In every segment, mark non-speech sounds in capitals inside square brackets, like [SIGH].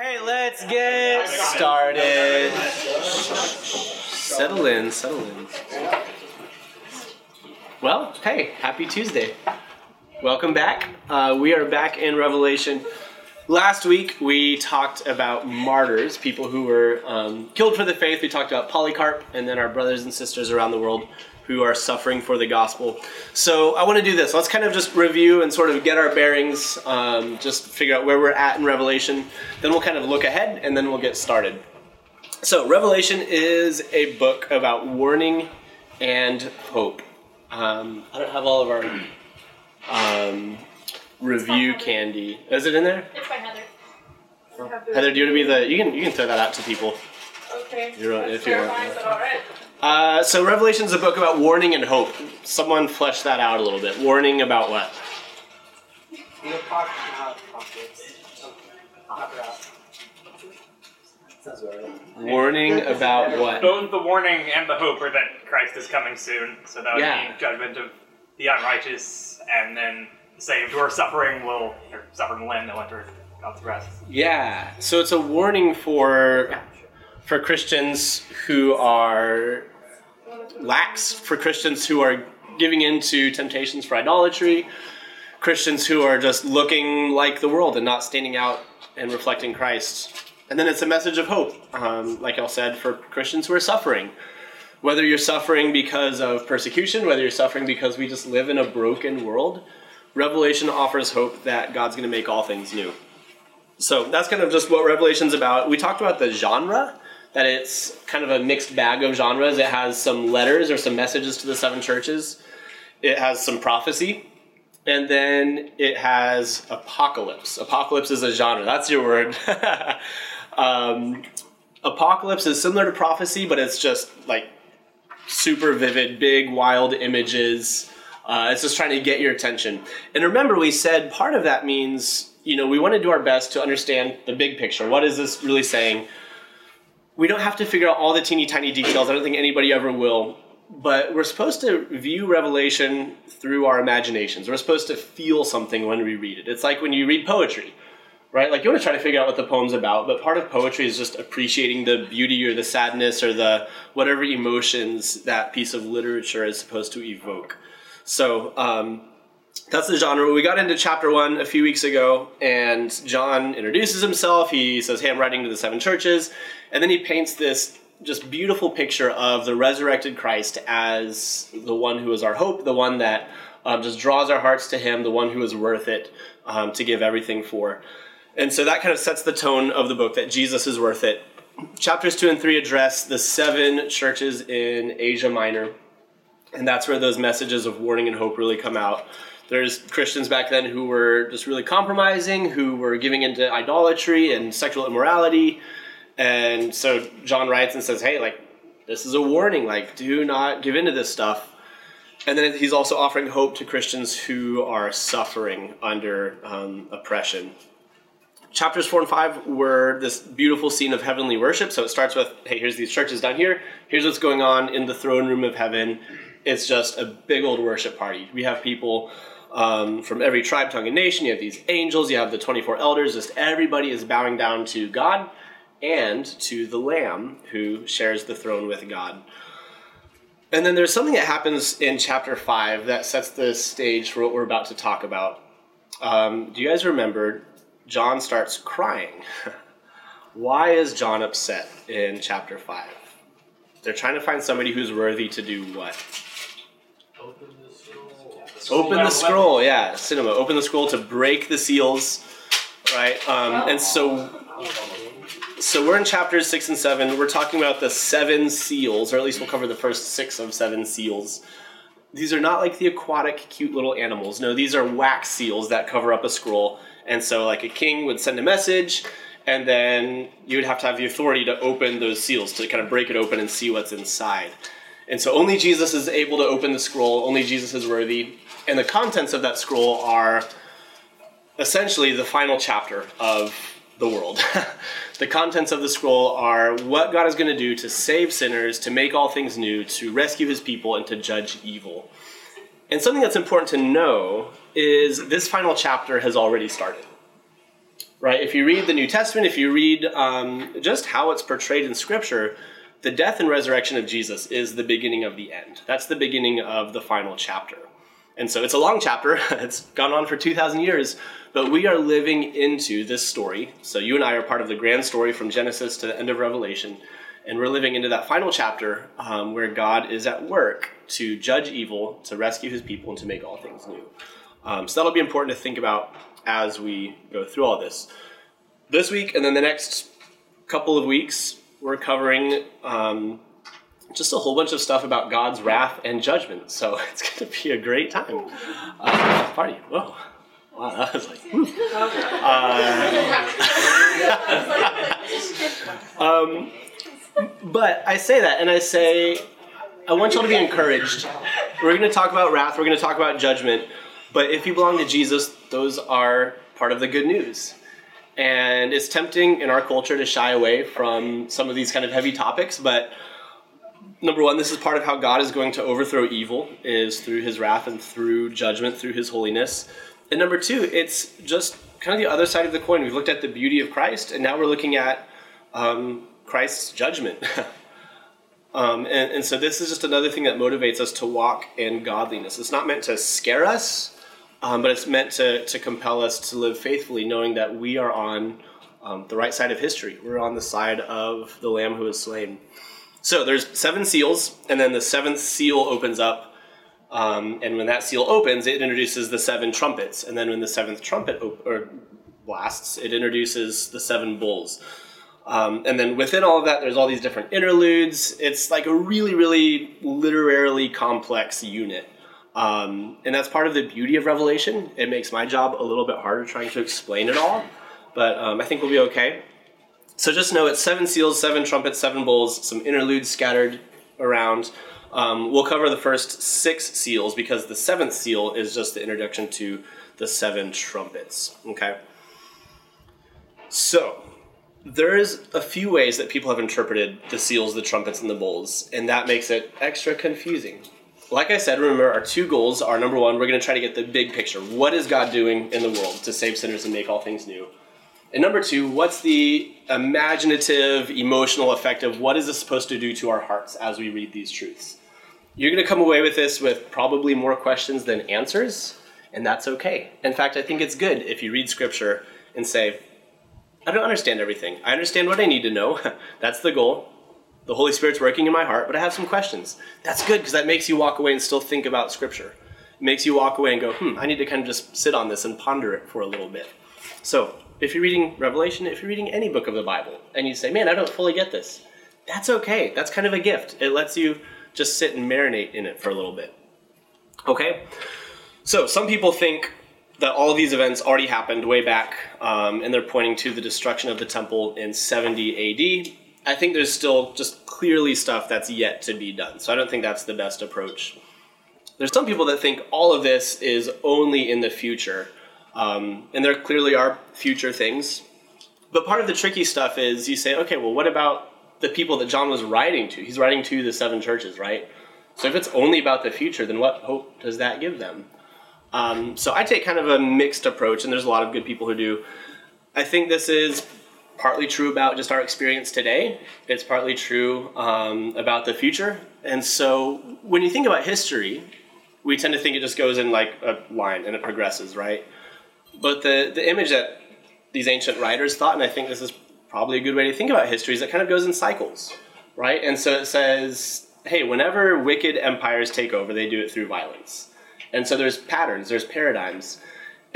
Hey, let's get started. Settle in, settle in. Well, hey, happy Tuesday. Welcome back. Uh, we are back in Revelation. Last week we talked about martyrs, people who were um, killed for the faith. We talked about Polycarp and then our brothers and sisters around the world who are suffering for the gospel. So I want to do this. Let's kind of just review and sort of get our bearings, um, just figure out where we're at in Revelation. Then we'll kind of look ahead and then we'll get started. So, Revelation is a book about warning and hope. Um, I don't have all of our um, review candy. Is it in there? It's by Heather. Heather, do you want to be the? You can you can throw that out to people. Okay. You're if you want. Clarifying, all right? Uh, so Revelation is a book about warning and hope. Someone flesh that out a little bit. Warning about what? The apocalypse. Apocalypse. Sounds about right. Warning about what? Both the warning and the hope are that Christ is coming soon. So that would Yeah. mean judgment of the unrighteous, and then the saved or suffering will, or suffering will end, they'll enter God's rest. Yeah. So it's a warning for for Christians who are lax, for Christians who are giving in to temptations for idolatry, Christians who are just looking like the world and not standing out and reflecting Christ. And then it's a message of hope, um, like I said, for Christians who are suffering. Whether you're suffering because of persecution, whether you're suffering because we just live in a broken world, Revelation offers hope that God's going to make all things new. So that's kind of just what Revelation's about. We talked about the genre, that it's kind of a mixed bag of genres. It has some letters or some messages to the seven churches, it has some prophecy, and then it has apocalypse. Apocalypse is a genre. That's your word. [LAUGHS] um, apocalypse is similar to prophecy, but it's just like super vivid, big, wild images. Uh, it's just trying to get your attention. And remember, we said part of that means, you know, we want to do our best to understand the big picture. What is this really saying? We don't have to figure out all the teeny tiny details. I don't think anybody ever will. But we're supposed to view Revelation through our imaginations. We're supposed to feel something when we read it. It's like when you read poetry, right? Like you want to try to figure out what the poem's about, but part of poetry is just appreciating the beauty or the sadness or the whatever emotions that piece of literature is supposed to evoke. So um, that's the genre. We got into chapter one a few weeks ago, and John introduces himself. He says, Hey, I'm writing to the seven churches. And then he paints this just beautiful picture of the resurrected Christ as the one who is our hope, the one that um, just draws our hearts to him, the one who is worth it um, to give everything for. And so that kind of sets the tone of the book that Jesus is worth it. Chapters two and three address the seven churches in Asia Minor, and that's where those messages of warning and hope really come out. There's Christians back then who were just really compromising, who were giving into idolatry and sexual immorality. And so John writes and says, hey, like, this is a warning, like, do not give into this stuff. And then he's also offering hope to Christians who are suffering under um, oppression. Chapters four and five were this beautiful scene of heavenly worship. So it starts with, hey, here's these churches down here. Here's what's going on in the throne room of heaven. It's just a big old worship party. We have people um, from every tribe, tongue, and nation. You have these angels. You have the 24 elders. Just everybody is bowing down to God and to the Lamb who shares the throne with God. And then there's something that happens in chapter 5 that sets the stage for what we're about to talk about. Um, do you guys remember John starts crying? [LAUGHS] Why is John upset in chapter 5? They're trying to find somebody who's worthy to do what? Open the scroll, yeah, cinema. Open the scroll to break the seals, right? Um, and so so we're in chapters six and seven. We're talking about the seven seals, or at least we'll cover the first six of seven seals. These are not like the aquatic, cute little animals. No, these are wax seals that cover up a scroll. And so, like a king would send a message, and then you would have to have the authority to open those seals to kind of break it open and see what's inside. And so, only Jesus is able to open the scroll. Only Jesus is worthy. And the contents of that scroll are essentially the final chapter of the world. [LAUGHS] the contents of the scroll are what God is going to do to save sinners, to make all things new, to rescue his people, and to judge evil. And something that's important to know is this final chapter has already started. right? If you read the New Testament, if you read um, just how it's portrayed in Scripture, the death and resurrection of Jesus is the beginning of the end. That's the beginning of the final chapter. And so it's a long chapter, [LAUGHS] it's gone on for 2,000 years, but we are living into this story. So you and I are part of the grand story from Genesis to the end of Revelation. And we're living into that final chapter um, where God is at work to judge evil, to rescue his people, and to make all things new. Um, so that'll be important to think about as we go through all this. This week and then the next couple of weeks, we're covering um, just a whole bunch of stuff about God's wrath and judgment. So [LAUGHS] it's going to be a great time. Uh, party. Whoa. Wow, that was like. Uh, [LAUGHS] um, but I say that, and I say, I want y'all to be encouraged. We're going to talk about wrath, we're going to talk about judgment, but if you belong to Jesus, those are part of the good news. And it's tempting in our culture to shy away from some of these kind of heavy topics, but number one, this is part of how God is going to overthrow evil, is through his wrath and through judgment, through his holiness. And number two, it's just kind of the other side of the coin. We've looked at the beauty of Christ, and now we're looking at um, Christ's judgment. [LAUGHS] um, and, and so this is just another thing that motivates us to walk in godliness. It's not meant to scare us, um, but it's meant to, to compel us to live faithfully, knowing that we are on um, the right side of history. We're on the side of the Lamb who is slain. So there's seven seals, and then the seventh seal opens up. Um, and when that seal opens, it introduces the seven trumpets. And then when the seventh trumpet op- or blasts, it introduces the seven bowls. Um, and then within all of that, there's all these different interludes. It's like a really, really literarily complex unit. Um, and that's part of the beauty of Revelation. It makes my job a little bit harder trying to explain it all, but um, I think we'll be okay. So just know it's seven seals, seven trumpets, seven bowls, some interludes scattered around. Um, we'll cover the first six seals because the seventh seal is just the introduction to the seven trumpets. Okay? So, there's a few ways that people have interpreted the seals, the trumpets, and the bowls, and that makes it extra confusing. Like I said, remember our two goals are number one, we're going to try to get the big picture. What is God doing in the world to save sinners and make all things new? And number two, what's the imaginative, emotional effect of what is this supposed to do to our hearts as we read these truths? You're going to come away with this with probably more questions than answers, and that's okay. In fact, I think it's good if you read scripture and say, I don't understand everything. I understand what I need to know. [LAUGHS] that's the goal. The Holy Spirit's working in my heart, but I have some questions. That's good because that makes you walk away and still think about scripture. It makes you walk away and go, hmm, I need to kind of just sit on this and ponder it for a little bit. So, if you're reading Revelation, if you're reading any book of the Bible, and you say, man, I don't fully get this, that's okay. That's kind of a gift. It lets you just sit and marinate in it for a little bit. Okay? So, some people think that all of these events already happened way back, um, and they're pointing to the destruction of the temple in 70 AD. I think there's still just clearly stuff that's yet to be done. So, I don't think that's the best approach. There's some people that think all of this is only in the future um, and there clearly are future things. But part of the tricky stuff is you say, okay, well, what about the people that John was writing to? He's writing to the seven churches, right? So if it's only about the future, then what hope does that give them? Um, so I take kind of a mixed approach, and there's a lot of good people who do. I think this is partly true about just our experience today. It's partly true um, about the future. And so when you think about history, we tend to think it just goes in like a line and it progresses, right? But the, the image that these ancient writers thought, and I think this is probably a good way to think about history, is it kind of goes in cycles, right? And so it says, hey, whenever wicked empires take over, they do it through violence. And so there's patterns, there's paradigms.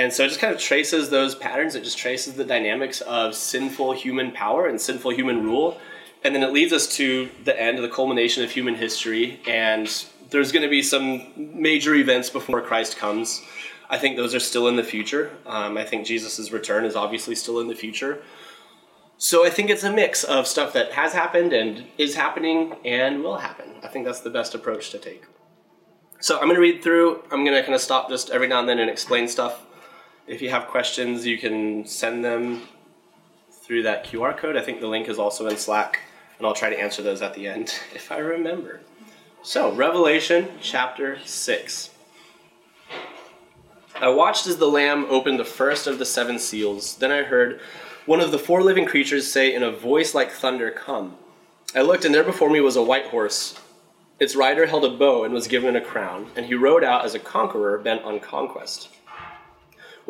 And so it just kind of traces those patterns, it just traces the dynamics of sinful human power and sinful human rule. And then it leads us to the end, the culmination of human history. And there's going to be some major events before Christ comes I think those are still in the future. Um, I think Jesus' return is obviously still in the future. So I think it's a mix of stuff that has happened and is happening and will happen. I think that's the best approach to take. So I'm going to read through. I'm going to kind of stop just every now and then and explain stuff. If you have questions, you can send them through that QR code. I think the link is also in Slack, and I'll try to answer those at the end [LAUGHS] if I remember. So, Revelation chapter 6. I watched as the Lamb opened the first of the seven seals. Then I heard one of the four living creatures say in a voice like thunder, Come. I looked, and there before me was a white horse. Its rider held a bow and was given a crown, and he rode out as a conqueror bent on conquest.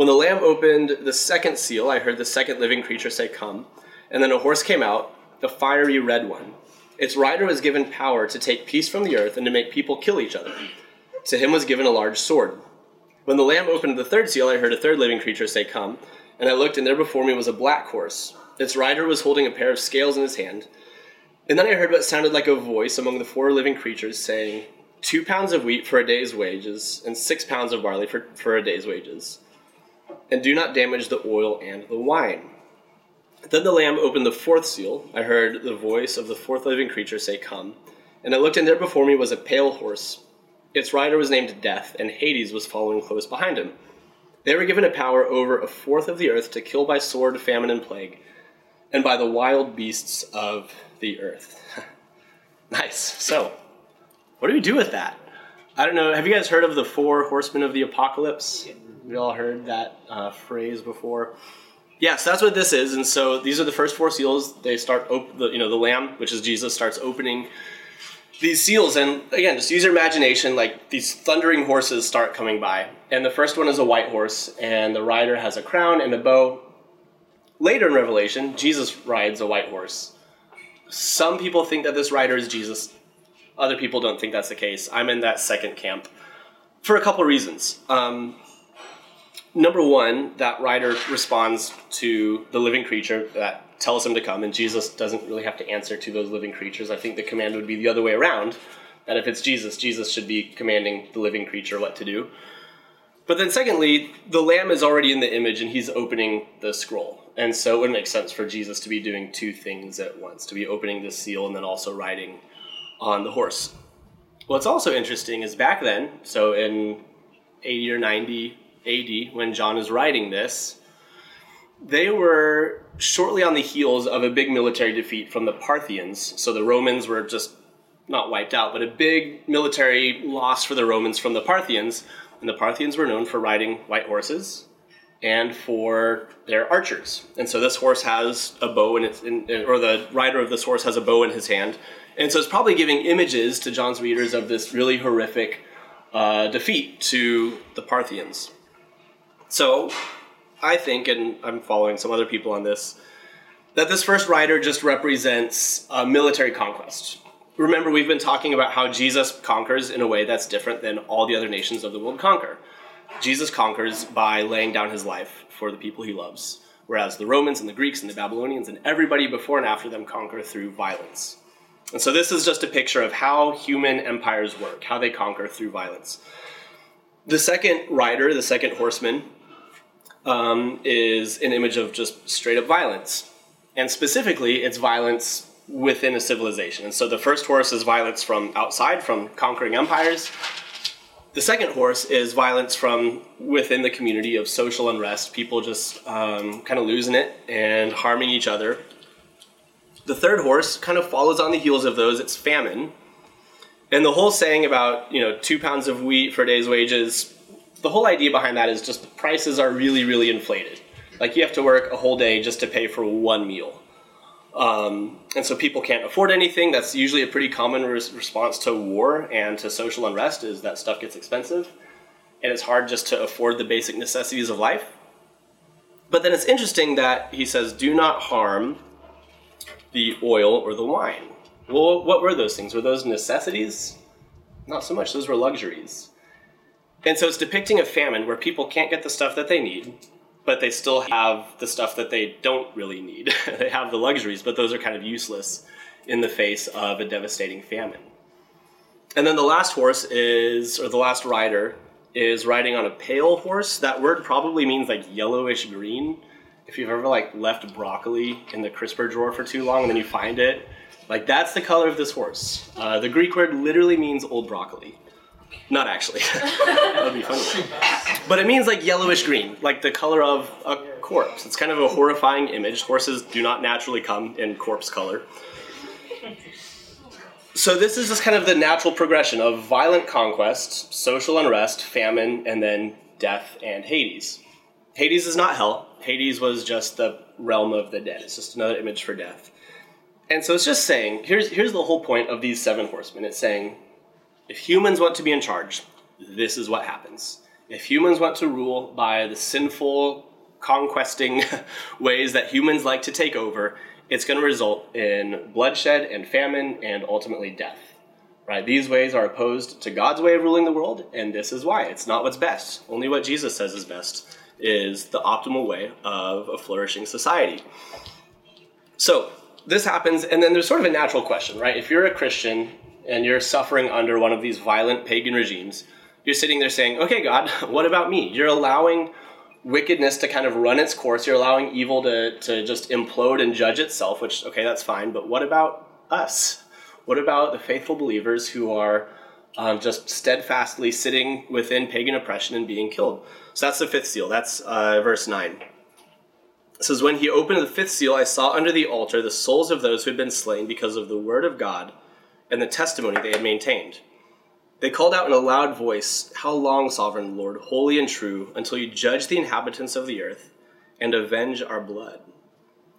When the Lamb opened the second seal, I heard the second living creature say, Come. And then a horse came out, the fiery red one. Its rider was given power to take peace from the earth and to make people kill each other. To him was given a large sword. When the Lamb opened the third seal, I heard a third living creature say, Come. And I looked, and there before me was a black horse. Its rider was holding a pair of scales in his hand. And then I heard what sounded like a voice among the four living creatures saying, Two pounds of wheat for a day's wages, and six pounds of barley for, for a day's wages. And do not damage the oil and the wine. Then the Lamb opened the fourth seal. I heard the voice of the fourth living creature say, Come. And I looked, and there before me was a pale horse. Its rider was named Death, and Hades was following close behind him. They were given a power over a fourth of the earth to kill by sword, famine, and plague, and by the wild beasts of the earth. [LAUGHS] nice. So, what do we do with that? I don't know. Have you guys heard of the four horsemen of the apocalypse? We all heard that uh, phrase before. Yes, that's what this is. And so these are the first four seals. They start, op- the, you know, the Lamb, which is Jesus, starts opening these seals. And again, just use your imagination. Like these thundering horses start coming by, and the first one is a white horse, and the rider has a crown and a bow. Later in Revelation, Jesus rides a white horse. Some people think that this rider is Jesus. Other people don't think that's the case. I'm in that second camp for a couple reasons. Um, number one, that rider responds to the living creature that tells him to come, and Jesus doesn't really have to answer to those living creatures. I think the command would be the other way around that if it's Jesus, Jesus should be commanding the living creature what to do. But then, secondly, the lamb is already in the image and he's opening the scroll. And so it would make sense for Jesus to be doing two things at once to be opening the seal and then also riding on the horse. What's also interesting is back then, so in 80 or 90 AD, when John is writing this, they were shortly on the heels of a big military defeat from the Parthians. So the Romans were just not wiped out, but a big military loss for the Romans from the Parthians. And the Parthians were known for riding white horses and for their archers. And so this horse has a bow in its, in, or the rider of this horse has a bow in his hand. And so it's probably giving images to John's readers of this really horrific uh, defeat to the Parthians. So I think, and I'm following some other people on this, that this first rider just represents a military conquest. Remember, we've been talking about how Jesus conquers in a way that's different than all the other nations of the world conquer. Jesus conquers by laying down his life for the people he loves, whereas the Romans and the Greeks and the Babylonians and everybody before and after them conquer through violence. And so this is just a picture of how human empires work, how they conquer through violence. The second rider, the second horseman, um, is an image of just straight up violence. And specifically, it's violence within a civilization. And so the first horse is violence from outside, from conquering empires. The second horse is violence from within the community of social unrest, people just um, kind of losing it and harming each other. The third horse kind of follows on the heels of those. It's famine. And the whole saying about, you know, two pounds of wheat for a day's wages, the whole idea behind that is just the prices are really, really inflated. Like you have to work a whole day just to pay for one meal. Um, and so people can't afford anything. That's usually a pretty common res- response to war and to social unrest is that stuff gets expensive. And it's hard just to afford the basic necessities of life. But then it's interesting that he says, do not harm the oil or the wine. Well, what were those things? Were those necessities? Not so much. Those were luxuries. And so it's depicting a famine where people can't get the stuff that they need, but they still have the stuff that they don't really need. [LAUGHS] they have the luxuries, but those are kind of useless in the face of a devastating famine. And then the last horse is, or the last rider, is riding on a pale horse. That word probably means like yellowish green. If you've ever like left broccoli in the crisper drawer for too long and then you find it, like that's the color of this horse. Uh, the Greek word literally means old broccoli. Not actually. [LAUGHS] that would be funny. But it means like yellowish green, like the color of a corpse. It's kind of a horrifying image. Horses do not naturally come in corpse color. So this is just kind of the natural progression of violent conquest, social unrest, famine, and then death and Hades. Hades is not hell. Hades was just the realm of the dead. It's just another image for death. And so it's just saying here's, here's the whole point of these seven horsemen. It's saying if humans want to be in charge, this is what happens. If humans want to rule by the sinful, conquesting [LAUGHS] ways that humans like to take over, it's going to result in bloodshed and famine and ultimately death. Right? These ways are opposed to God's way of ruling the world, and this is why. It's not what's best. Only what Jesus says is best is the optimal way of a flourishing society. So, this happens, and then there's sort of a natural question, right? If you're a Christian and you're suffering under one of these violent pagan regimes, you're sitting there saying, okay, God, [LAUGHS] what about me? You're allowing wickedness to kind of run its course. You're allowing evil to, to just implode and judge itself, which, okay, that's fine. But what about us? What about the faithful believers who are um, just steadfastly sitting within pagan oppression and being killed? So that's the fifth seal. That's uh, verse 9. It says, When he opened the fifth seal, I saw under the altar the souls of those who had been slain because of the word of God and the testimony they had maintained. They called out in a loud voice, How long, sovereign Lord, holy and true, until you judge the inhabitants of the earth and avenge our blood?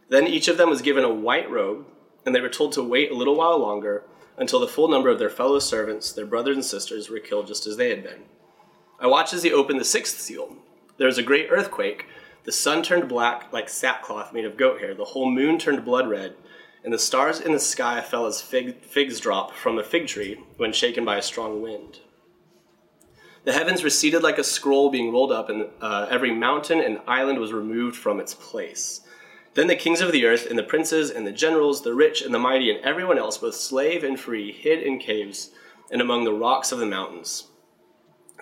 Then each of them was given a white robe, and they were told to wait a little while longer until the full number of their fellow servants, their brothers and sisters, were killed just as they had been. I watched as he opened the sixth seal. There was a great earthquake. The sun turned black like sackcloth made of goat hair. The whole moon turned blood red and the stars in the sky fell as fig, figs drop from a fig tree when shaken by a strong wind. The heavens receded like a scroll being rolled up, and uh, every mountain and island was removed from its place. Then the kings of the earth, and the princes, and the generals, the rich and the mighty, and everyone else, both slave and free, hid in caves and among the rocks of the mountains.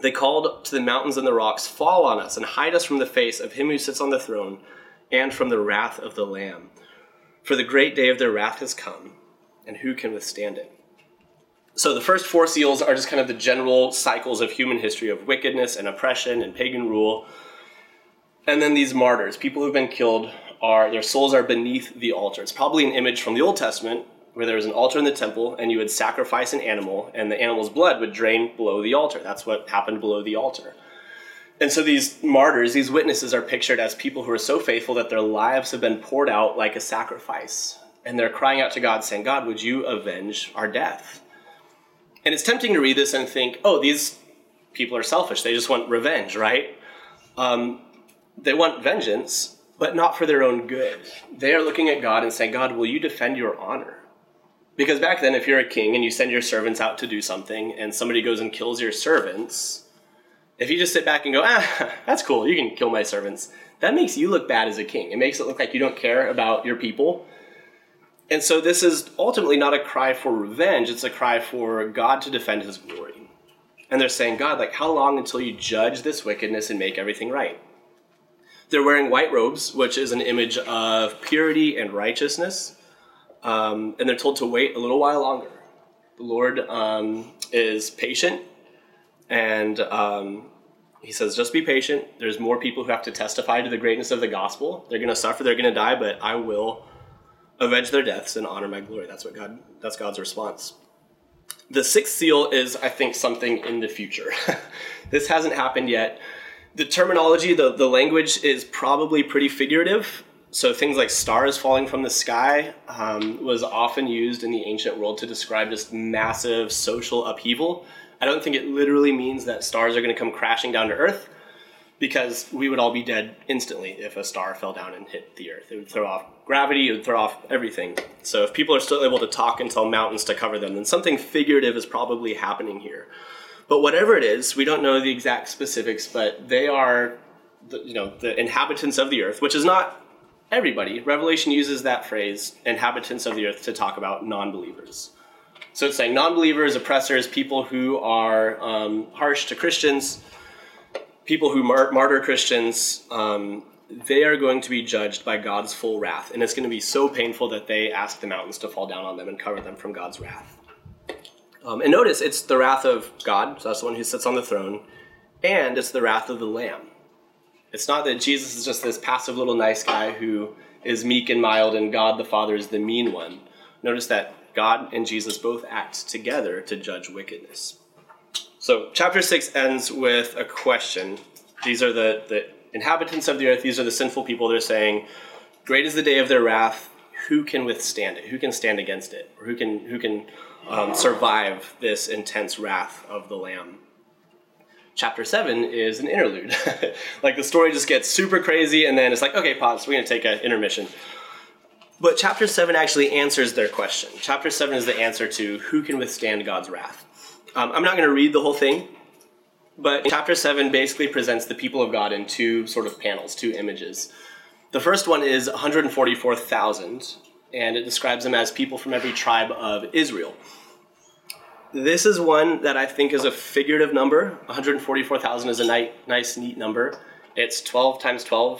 They called to the mountains and the rocks, Fall on us, and hide us from the face of him who sits on the throne, and from the wrath of the Lamb. For the great day of their wrath has come, and who can withstand it? So the first four seals are just kind of the general cycles of human history of wickedness and oppression and pagan rule. And then these martyrs, people who've been killed, are their souls are beneath the altar. It's probably an image from the Old Testament where there was an altar in the temple and you would sacrifice an animal and the animal's blood would drain below the altar. That's what happened below the altar. And so these martyrs, these witnesses, are pictured as people who are so faithful that their lives have been poured out like a sacrifice. And they're crying out to God, saying, God, would you avenge our death? And it's tempting to read this and think, oh, these people are selfish. They just want revenge, right? Um, they want vengeance, but not for their own good. They are looking at God and saying, God, will you defend your honor? Because back then, if you're a king and you send your servants out to do something and somebody goes and kills your servants, if you just sit back and go, ah, that's cool, you can kill my servants, that makes you look bad as a king. It makes it look like you don't care about your people. And so this is ultimately not a cry for revenge, it's a cry for God to defend his glory. And they're saying, God, like, how long until you judge this wickedness and make everything right? They're wearing white robes, which is an image of purity and righteousness. Um, and they're told to wait a little while longer. The Lord um, is patient and um, he says, just be patient. There's more people who have to testify to the greatness of the gospel. They're going to suffer, they're going to die, but I will avenge their deaths and honor my glory. That's what God, that's God's response. The sixth seal is, I think, something in the future. [LAUGHS] this hasn't happened yet. The terminology, the, the language is probably pretty figurative. So things like stars falling from the sky um, was often used in the ancient world to describe just massive social upheaval I don't think it literally means that stars are going to come crashing down to Earth because we would all be dead instantly if a star fell down and hit the Earth. It would throw off gravity, it would throw off everything. So if people are still able to talk and tell mountains to cover them, then something figurative is probably happening here. But whatever it is, we don't know the exact specifics, but they are, the, you know, the inhabitants of the earth, which is not everybody. Revelation uses that phrase, inhabitants of the earth, to talk about non-believers. So it's saying non-believers, oppressors, people who are um, harsh to Christians, people who mar- martyr Christians, um, they are going to be judged by God's full wrath, and it's going to be so painful that they ask the mountains to fall down on them and cover them from God's wrath. Um, and notice it's the wrath of God, so that's the one who sits on the throne, and it's the wrath of the Lamb. It's not that Jesus is just this passive little nice guy who is meek and mild, and God the Father is the mean one. Notice that God and Jesus both act together to judge wickedness. So, chapter 6 ends with a question These are the, the inhabitants of the earth, these are the sinful people. They're saying, Great is the day of their wrath. Who can withstand it? Who can stand against it? Or who can, who can um, survive this intense wrath of the Lamb? Chapter 7 is an interlude. [LAUGHS] like the story just gets super crazy, and then it's like, okay, pause, we're going to take an intermission. But chapter 7 actually answers their question. Chapter 7 is the answer to who can withstand God's wrath. Um, I'm not going to read the whole thing, but chapter 7 basically presents the people of God in two sort of panels, two images. The first one is 144,000, and it describes them as people from every tribe of Israel. This is one that I think is a figurative number. 144,000 is a ni- nice, neat number. It's 12 times 12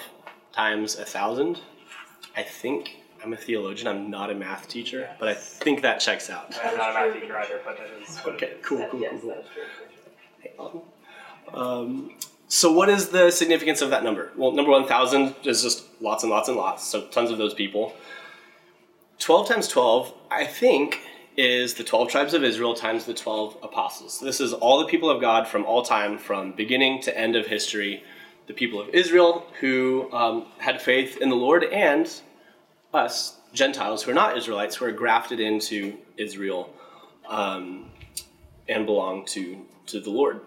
times 1,000. I think I'm a theologian. I'm not a math teacher, but I think that checks out. I'm not a math teacher either, but that is. Okay, cool, cool, Yes, cool. that's true. Um, so, what is the significance of that number? Well, number 1,000 is just lots and lots and lots, so tons of those people. 12 times 12, I think, is the 12 tribes of Israel times the 12 apostles. This is all the people of God from all time, from beginning to end of history. The people of Israel who um, had faith in the Lord, and us, Gentiles who are not Israelites, who are grafted into Israel um, and belong to, to the Lord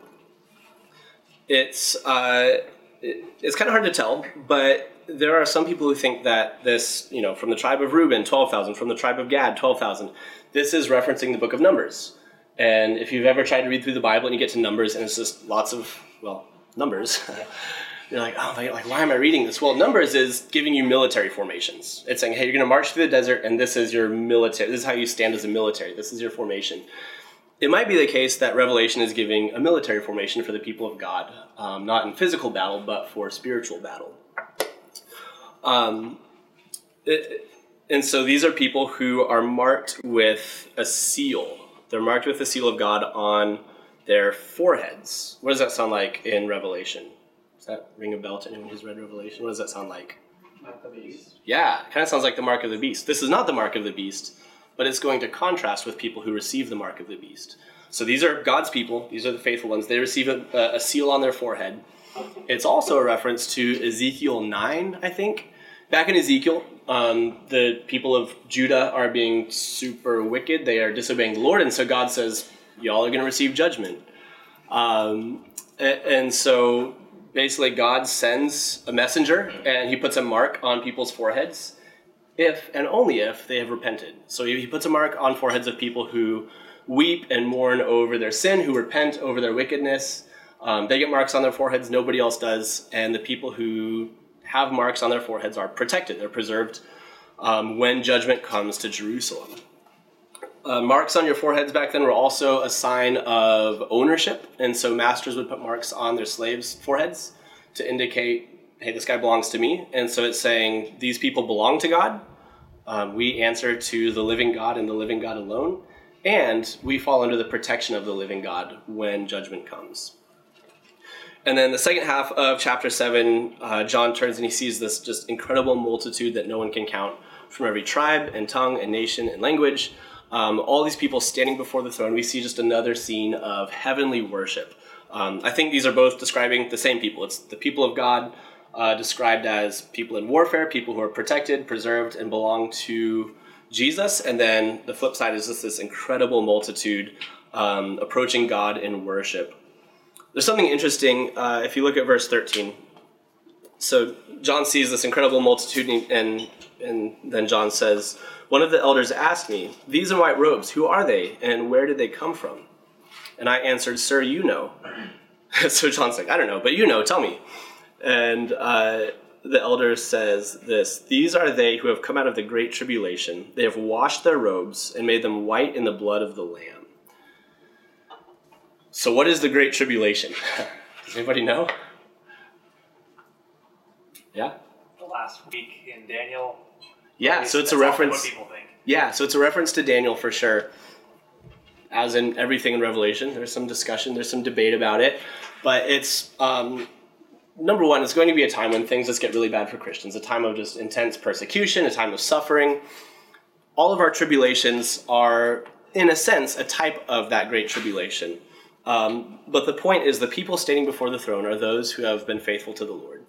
it's uh, it, it's kind of hard to tell, but there are some people who think that this, you know, from the tribe of Reuben, twelve thousand, from the tribe of Gad, twelve thousand. This is referencing the book of Numbers. And if you've ever tried to read through the Bible and you get to Numbers and it's just lots of well numbers, [LAUGHS] you're like, oh, like why am I reading this? Well, Numbers is giving you military formations. It's saying, hey, you're going to march through the desert, and this is your military. This is how you stand as a military. This is your formation it might be the case that Revelation is giving a military formation for the people of God, um, not in physical battle, but for spiritual battle. Um, it, and so these are people who are marked with a seal. They're marked with the seal of God on their foreheads. What does that sound like in Revelation? Does that ring a bell to anyone who's read Revelation? What does that sound like? Not the beast. Yeah, kind of sounds like the mark of the beast. This is not the mark of the beast, but it's going to contrast with people who receive the mark of the beast. So these are God's people, these are the faithful ones. They receive a, a seal on their forehead. It's also a reference to Ezekiel 9, I think. Back in Ezekiel, um, the people of Judah are being super wicked. They are disobeying the Lord, and so God says, Y'all are going to receive judgment. Um, and so basically, God sends a messenger and he puts a mark on people's foreheads if and only if they have repented. So he puts a mark on foreheads of people who weep and mourn over their sin, who repent over their wickedness. Um, they get marks on their foreheads, nobody else does. And the people who have marks on their foreheads are protected, they're preserved um, when judgment comes to Jerusalem. Uh, marks on your foreheads back then were also a sign of ownership, and so masters would put marks on their slaves' foreheads to indicate, hey, this guy belongs to me. And so it's saying these people belong to God. Um, we answer to the living God and the living God alone, and we fall under the protection of the living God when judgment comes. And then the second half of chapter 7, uh, John turns and he sees this just incredible multitude that no one can count from every tribe and tongue and nation and language. Um, all these people standing before the throne. We see just another scene of heavenly worship. Um, I think these are both describing the same people. It's the people of God uh, described as people in warfare, people who are protected, preserved, and belong to Jesus. And then the flip side is just this incredible multitude um, approaching God in worship. There's something interesting uh, if you look at verse 13. So John sees this incredible multitude, and, and then John says, One of the elders asked me, These are white robes, who are they, and where did they come from? And I answered, Sir, you know. [LAUGHS] so John's like, I don't know, but you know, tell me. And uh, the elder says this These are they who have come out of the great tribulation. They have washed their robes and made them white in the blood of the Lamb. So, what is the great tribulation? [LAUGHS] Does anybody know? Yeah? The last week in Daniel. Yeah, so it's a reference. What people think. Yeah, so it's a reference to Daniel for sure. As in everything in Revelation, there's some discussion, there's some debate about it, but it's um, number one. It's going to be a time when things just get really bad for Christians, a time of just intense persecution, a time of suffering. All of our tribulations are, in a sense, a type of that great tribulation. Um, but the point is, the people standing before the throne are those who have been faithful to the Lord.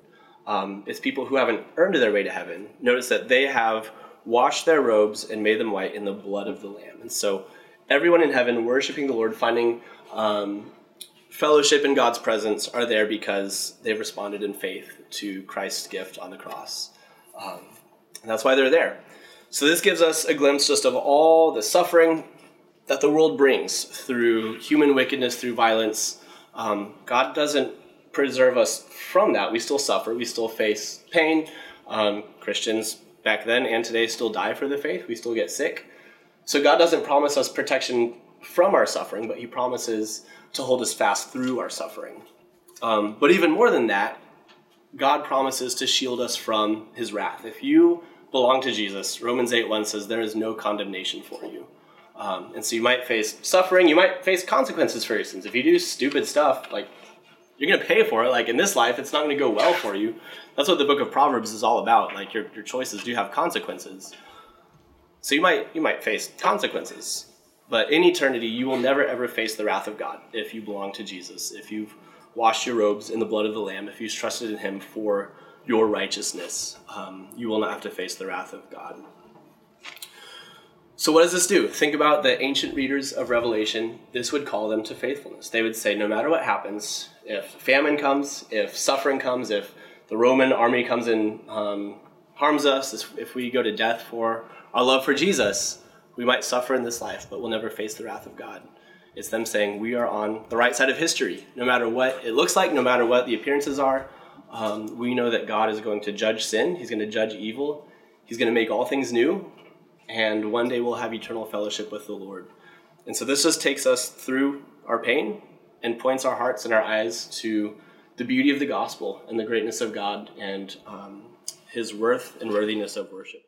Um, it's people who haven't earned their way to heaven. Notice that they have washed their robes and made them white in the blood of the Lamb. And so, everyone in heaven worshiping the Lord, finding um, fellowship in God's presence, are there because they've responded in faith to Christ's gift on the cross. Um, and that's why they're there. So, this gives us a glimpse just of all the suffering that the world brings through human wickedness, through violence. Um, God doesn't preserve us from that. We still suffer, we still face pain. Um, Christians back then and today still die for the faith, we still get sick. So God doesn't promise us protection from our suffering, but He promises to hold us fast through our suffering. Um, but even more than that, God promises to shield us from His wrath. If you belong to Jesus, Romans 8 1 says, There is no condemnation for you. Um, and so you might face suffering, you might face consequences for your sins. If you do stupid stuff, like you're going to pay for it. Like in this life, it's not going to go well for you. That's what the book of Proverbs is all about. Like your, your choices do have consequences. So you might you might face consequences, but in eternity, you will never ever face the wrath of God if you belong to Jesus. If you've washed your robes in the blood of the Lamb, if you've trusted in Him for your righteousness, um, you will not have to face the wrath of God. So, what does this do? Think about the ancient readers of Revelation. This would call them to faithfulness. They would say, no matter what happens, if famine comes, if suffering comes, if the Roman army comes and um, harms us, if we go to death for our love for Jesus, we might suffer in this life, but we'll never face the wrath of God. It's them saying, we are on the right side of history. No matter what it looks like, no matter what the appearances are, um, we know that God is going to judge sin, He's going to judge evil, He's going to make all things new, and one day we'll have eternal fellowship with the Lord. And so this just takes us through our pain and points our hearts and our eyes to the beauty of the gospel and the greatness of God and um, his worth and worthiness of worship.